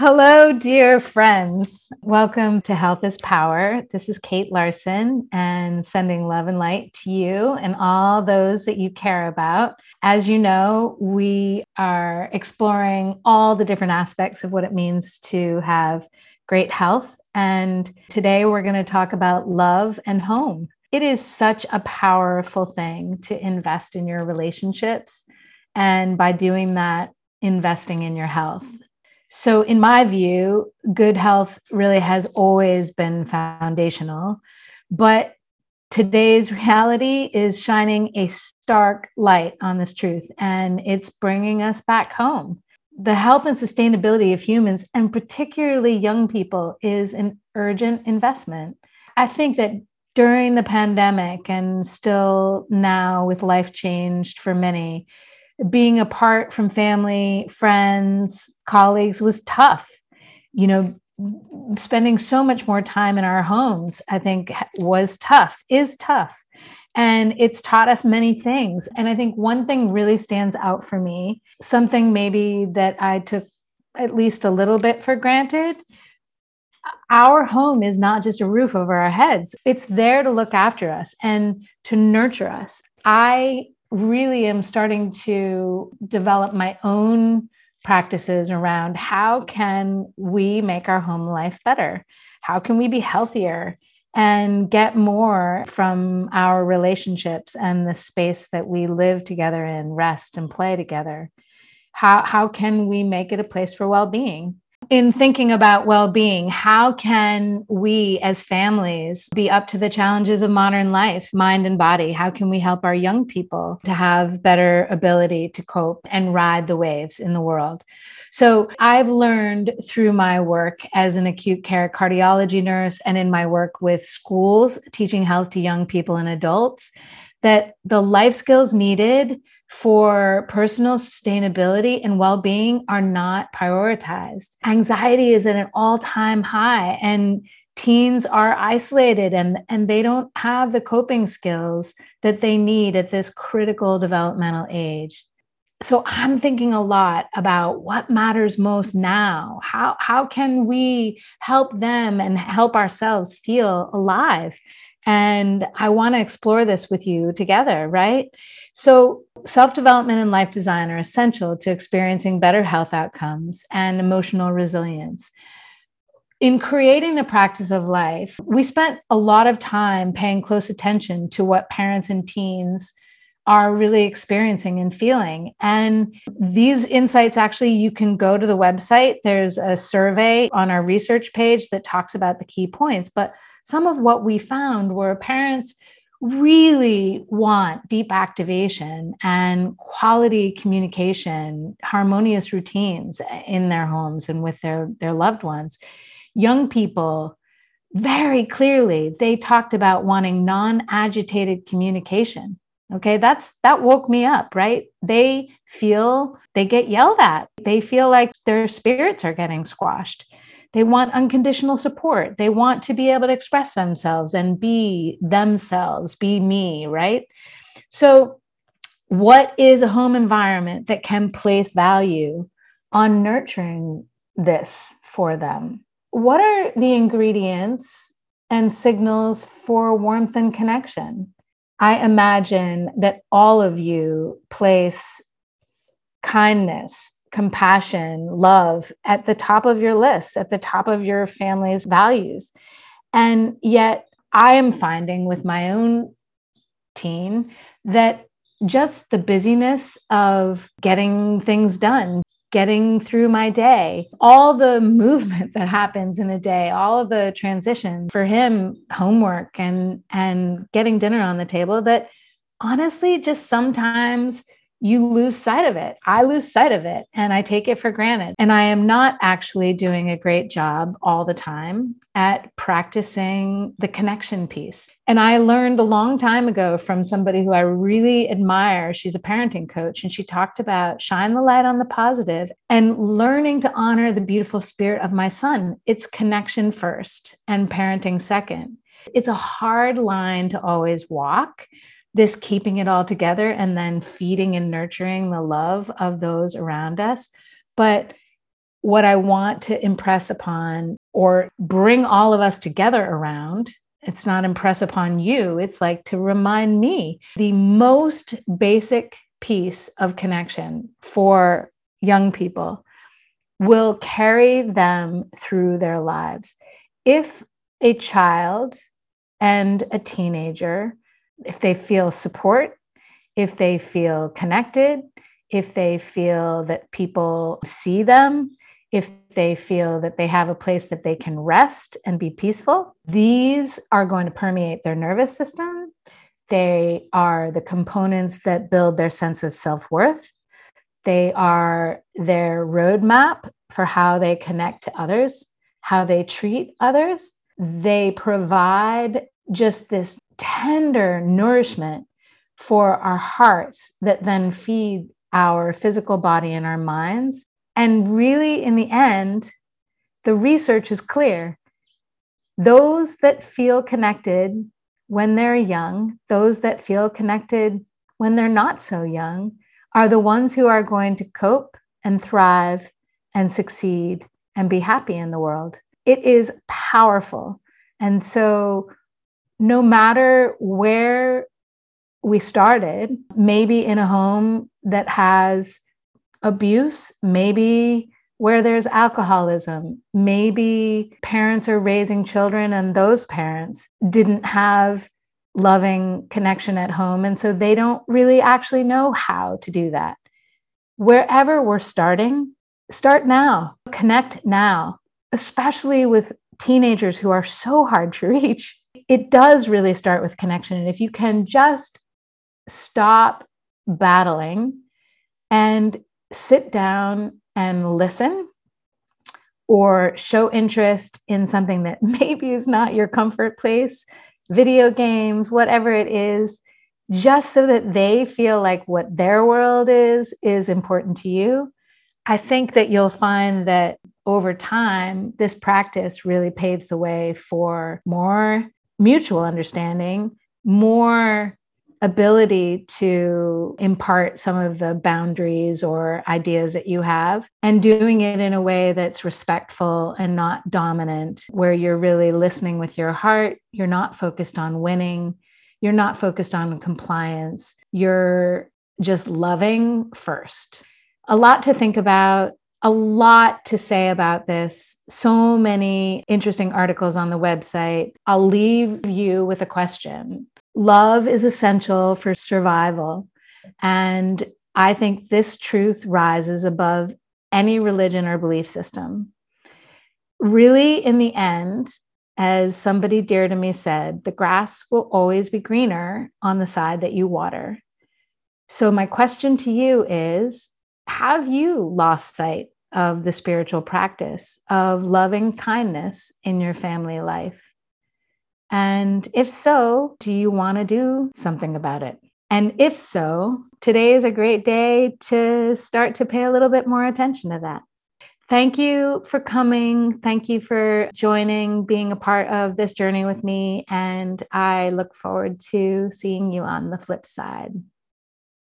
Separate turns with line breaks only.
Hello, dear friends. Welcome to Health is Power. This is Kate Larson and sending love and light to you and all those that you care about. As you know, we are exploring all the different aspects of what it means to have great health. And today we're going to talk about love and home. It is such a powerful thing to invest in your relationships. And by doing that, investing in your health. So, in my view, good health really has always been foundational. But today's reality is shining a stark light on this truth, and it's bringing us back home. The health and sustainability of humans, and particularly young people, is an urgent investment. I think that during the pandemic and still now with life changed for many, being apart from family, friends, colleagues was tough. You know, spending so much more time in our homes, I think was tough, is tough. And it's taught us many things. And I think one thing really stands out for me, something maybe that I took at least a little bit for granted. Our home is not just a roof over our heads. It's there to look after us and to nurture us. I really am starting to develop my own practices around how can we make our home life better? How can we be healthier and get more from our relationships and the space that we live together in, rest and play together? How, how can we make it a place for well being? In thinking about well being, how can we as families be up to the challenges of modern life, mind and body? How can we help our young people to have better ability to cope and ride the waves in the world? So, I've learned through my work as an acute care cardiology nurse and in my work with schools teaching health to young people and adults that the life skills needed for personal sustainability and well being are not prioritized. Anxiety is at an all time high, and teens are isolated and, and they don't have the coping skills that they need at this critical developmental age. So I'm thinking a lot about what matters most now. How, how can we help them and help ourselves feel alive? And I want to explore this with you together, right? So, self development and life design are essential to experiencing better health outcomes and emotional resilience. In creating the practice of life, we spent a lot of time paying close attention to what parents and teens are really experiencing and feeling. And these insights actually, you can go to the website. There's a survey on our research page that talks about the key points. But some of what we found were parents really want deep activation and quality communication, harmonious routines in their homes and with their, their loved ones. Young people, very clearly, they talked about wanting non agitated communication. Okay, that's that woke me up, right? They feel they get yelled at, they feel like their spirits are getting squashed. They want unconditional support. They want to be able to express themselves and be themselves, be me, right? So, what is a home environment that can place value on nurturing this for them? What are the ingredients and signals for warmth and connection? I imagine that all of you place kindness, compassion, love at the top of your list, at the top of your family's values. And yet, I am finding with my own teen that just the busyness of getting things done, getting through my day, all the movement that happens in a day, all of the transition for him, homework and and getting dinner on the table that honestly just sometimes you lose sight of it. I lose sight of it and I take it for granted. And I am not actually doing a great job all the time at practicing the connection piece. And I learned a long time ago from somebody who I really admire. She's a parenting coach and she talked about shine the light on the positive and learning to honor the beautiful spirit of my son. It's connection first and parenting second. It's a hard line to always walk this keeping it all together and then feeding and nurturing the love of those around us. But what I want to impress upon or bring all of us together around. It's not impress upon you. It's like to remind me the most basic piece of connection for young people will carry them through their lives. If a child and a teenager, if they feel support, if they feel connected, if they feel that people see them, if they feel that they have a place that they can rest and be peaceful, these are going to permeate their nervous system. They are the components that build their sense of self worth. They are their roadmap for how they connect to others, how they treat others. They provide just this tender nourishment for our hearts that then feed our physical body and our minds. And really, in the end, the research is clear. Those that feel connected when they're young, those that feel connected when they're not so young, are the ones who are going to cope and thrive and succeed and be happy in the world. It is powerful. And so, no matter where we started, maybe in a home that has abuse, maybe where there's alcoholism, maybe parents are raising children and those parents didn't have loving connection at home. And so they don't really actually know how to do that. Wherever we're starting, start now, connect now, especially with teenagers who are so hard to reach. It does really start with connection. And if you can just stop battling and sit down and listen or show interest in something that maybe is not your comfort place, video games, whatever it is, just so that they feel like what their world is is important to you. I think that you'll find that over time, this practice really paves the way for more mutual understanding, more ability to impart some of the boundaries or ideas that you have and doing it in a way that's respectful and not dominant, where you're really listening with your heart. You're not focused on winning. You're not focused on compliance. You're just loving first. A lot to think about. A lot to say about this. So many interesting articles on the website. I'll leave you with a question love is essential for survival. And I think this truth rises above any religion or belief system. Really, in the end, as somebody dear to me said, the grass will always be greener on the side that you water. So, my question to you is Have you lost sight of the spiritual practice of loving kindness in your family life? And if so, do you want to do something about it? And if so, today is a great day to start to pay a little bit more attention to that. Thank you for coming. Thank you for joining, being a part of this journey with me. And I look forward to seeing you on the flip side.